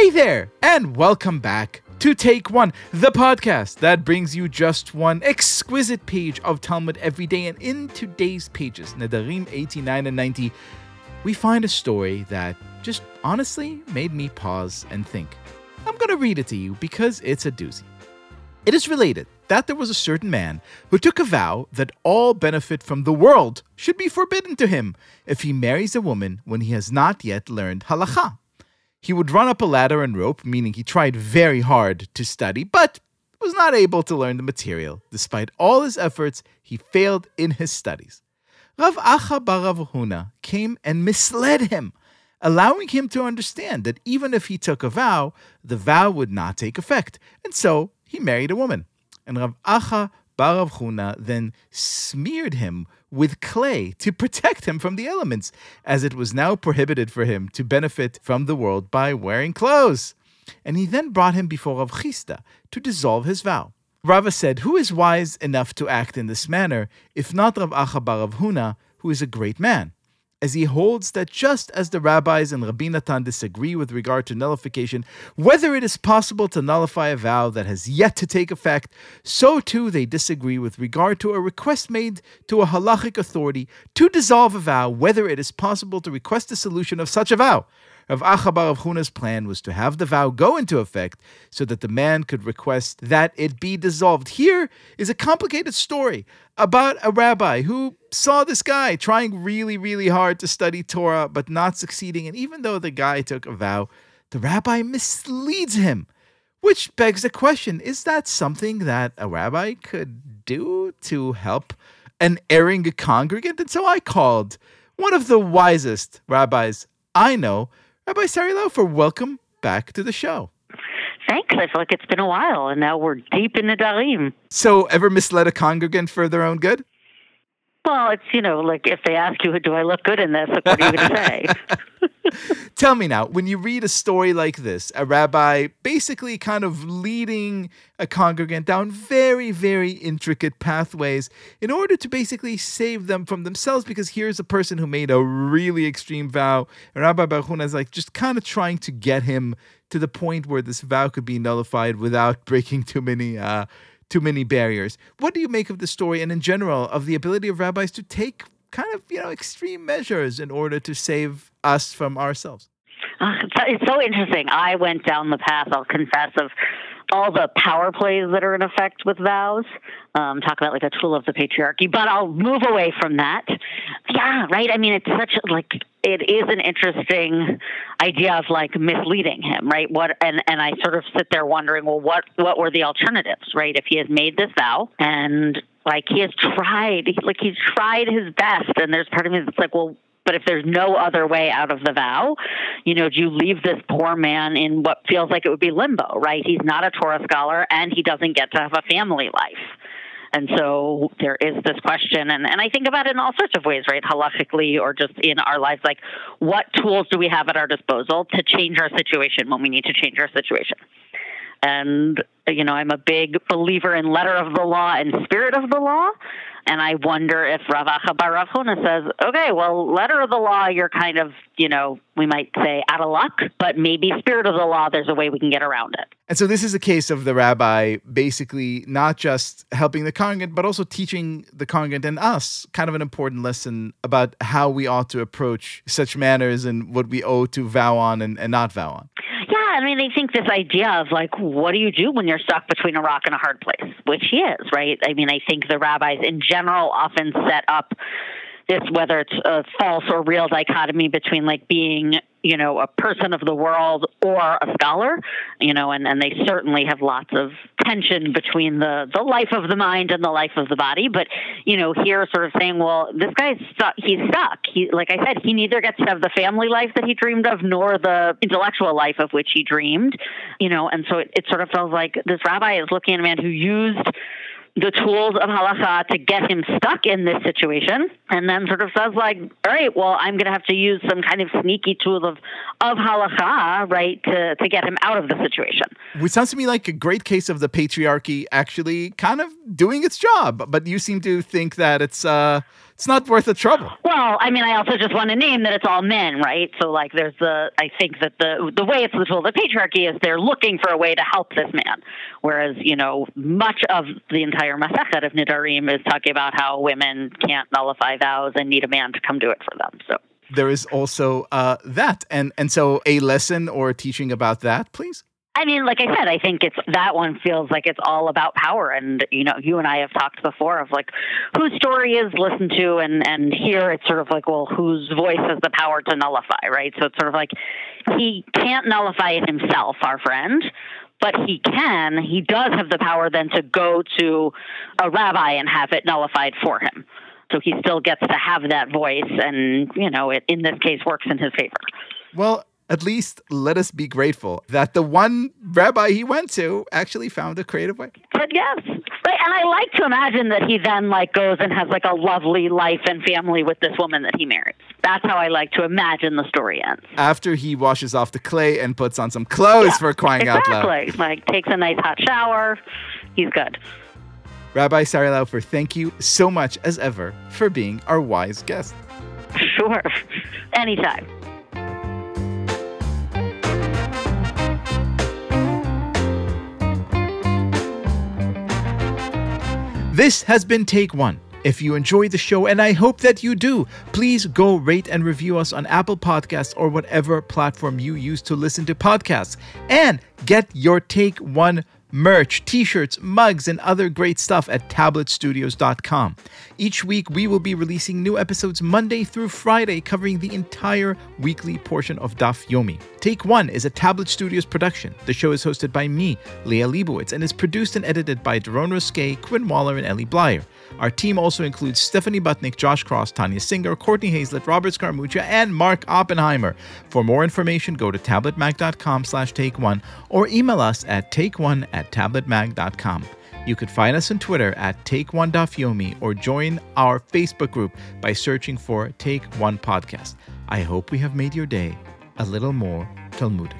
Hey there, and welcome back to Take One, the podcast that brings you just one exquisite page of Talmud every day. And in today's pages, Nedarim 89 and 90, we find a story that just honestly made me pause and think. I'm going to read it to you because it's a doozy. It is related that there was a certain man who took a vow that all benefit from the world should be forbidden to him if he marries a woman when he has not yet learned halacha. He would run up a ladder and rope, meaning he tried very hard to study, but was not able to learn the material. Despite all his efforts, he failed in his studies. Rav Acha bar Rav Huna came and misled him, allowing him to understand that even if he took a vow, the vow would not take effect, and so he married a woman. And Rav Acha bar Rav Huna then smeared him with clay to protect him from the elements, as it was now prohibited for him to benefit from the world by wearing clothes. And he then brought him before Rav Chisda to dissolve his vow. Rava said, Who is wise enough to act in this manner, if not Rav Acha bar Rav Huna, who is a great man? As he holds that just as the rabbis and Rabbi Natan disagree with regard to nullification, whether it is possible to nullify a vow that has yet to take effect, so too they disagree with regard to a request made to a halachic authority to dissolve a vow, whether it is possible to request a solution of such a vow. Rav Acha bar Rav Huna's plan was to have the vow go into effect so that the man could request that it be dissolved. Here is a complicated story about a rabbi who saw this guy trying really, really hard to study Torah but not succeeding. And even though the guy took a vow, the rabbi misleads him. Which begs the question is that something that a rabbi could do to help an erring congregant? And so I called one of the wisest rabbis I know Rabbi Sari Laufer, welcome back to the show. Thanks. I feel like it's been a while, and now we're deep in Nedarim. So, ever misled a congregant for their own good? Well, it's, you know, like if they ask you, do I look good in this? Like, what are you going to say? Tell me now, when you read a story like this, a rabbi basically kind of leading a congregant down very, very intricate pathways in order to basically save them from themselves, because here's a person who made a really extreme vow, and Rabbi bar Huna is like just kind of trying to get him to the point where this vow could be nullified without breaking too many uh, too many barriers. What do you make of the story and in general of the ability of rabbis to take kind of, you know, extreme measures in order to save us from ourselves? Uh, it's so interesting. I went down the path, I'll confess, of all the power plays that are in effect with vows. Um, talk about like a tool of the patriarchy, but I'll move away from that. Yeah, right. I mean, it's such like it is an interesting idea of like misleading him, right? What and and I sort of sit there wondering, well, what what were the alternatives, right? If he has made this vow and like he has tried, like he's tried his best, and there's part of me that's like, well, but if there's no other way out of the vow, you know, do you leave this poor man in what feels like it would be limbo, right? He's not a Torah scholar and he doesn't get to have a family life. And so there is this question, and, and I think about it in all sorts of ways, right? Halachically or just in our lives, like what tools do we have at our disposal to change our situation when we need to change our situation? And, you know, I'm a big believer in letter of the law and spirit of the law. And I wonder if Rav Acha bar Rav says, okay, well, letter of the law, you're kind of, you know, we might say out of luck, but maybe spirit of the law, there's a way we can get around it. And so this is a case of the rabbi basically not just helping the congregant, but also teaching the congregant and us kind of an important lesson about how we ought to approach such manners and what we owe to vow on and, and not vow on. I mean, they think this idea of like, what do you do when you're stuck between a rock and a hard place, which he is, right? I mean, I think the rabbis in general often set up this, whether it's a false or real dichotomy between like being you know, a person of the world or a scholar, you know, and, and they certainly have lots of tension between the, the life of the mind and the life of the body. But, you know, here sort of saying, well, this guy's stuck, he's stuck. He, like I said, he neither gets to have the family life that he dreamed of nor the intellectual life of which he dreamed, you know, and so it, it sort of feels like this rabbi is looking at a man who used the tools of halacha to get him stuck in this situation, and then sort of says like, all right, well, I'm going to have to use some kind of sneaky tool of of halacha, right, to to get him out of the situation. Which sounds to me like a great case of the patriarchy actually kind of doing its job, but you seem to think that it's uh, It's not worth the trouble. Well, I mean, I also just want to name that it's all men, right? So, like, there's the, I think that the the way it's the tool of the patriarchy is they're looking for a way to help this man, whereas you know much of the entire Masechet of Nedarim is talking about how women can't nullify vows and need a man to come do it for them. So there is also uh, that, and and so a lesson or teaching about that, please. I mean, like I said, I think it's that one feels like it's all about power, and you know, you and I have talked before of like whose story is listened to, and and here it's sort of like, well, whose voice has the power to nullify, right? So it's sort of like he can't nullify it himself, our friend, but he can. He does have the power then to go to a rabbi and have it nullified for him. So he still gets to have that voice, and you know, it in this case works in his favor. Well, at least let us be grateful that the one rabbi he went to actually found a creative way. Uh, but yes, right. And I like to imagine that he then like goes and has like a lovely life and family with this woman that he marries. That's how I like to imagine the story ends. After he washes off the clay and puts on some clothes yeah, for crying exactly. out loud. Like takes a nice hot shower. He's good. Rabbi Sari Laufer, thank you so much as ever for being our wise guest. Sure. Anytime. This has been Take One. If you enjoyed the show, and I hope that you do, please go rate and review us on Apple Podcasts or whatever platform you use to listen to podcasts. And get your Take One merch, t shirts, mugs, and other great stuff at tabletstudios.com. Each week, we will be releasing new episodes Monday through Friday, covering the entire weekly portion of Daf Yomi. Take One is a Tablet Studios production. The show is hosted by me, Liel Leibovitz, and is produced and edited by Daron Ruskay, Quinn Waller, and Ellie Blyer. Our team also includes Stephanie Butnick, Josh Cross, Tanya Singer, Courtney Hazlett, Robert Scaramuccia, and Mark Oppenheimer. For more information, go to tabletmag.com slash take one or email us at take one at tabletmag.com. You could find us on Twitter at Take1Dafyomi or join our Facebook group by searching for Take One Podcast. I hope we have made your day a little more Talmudic.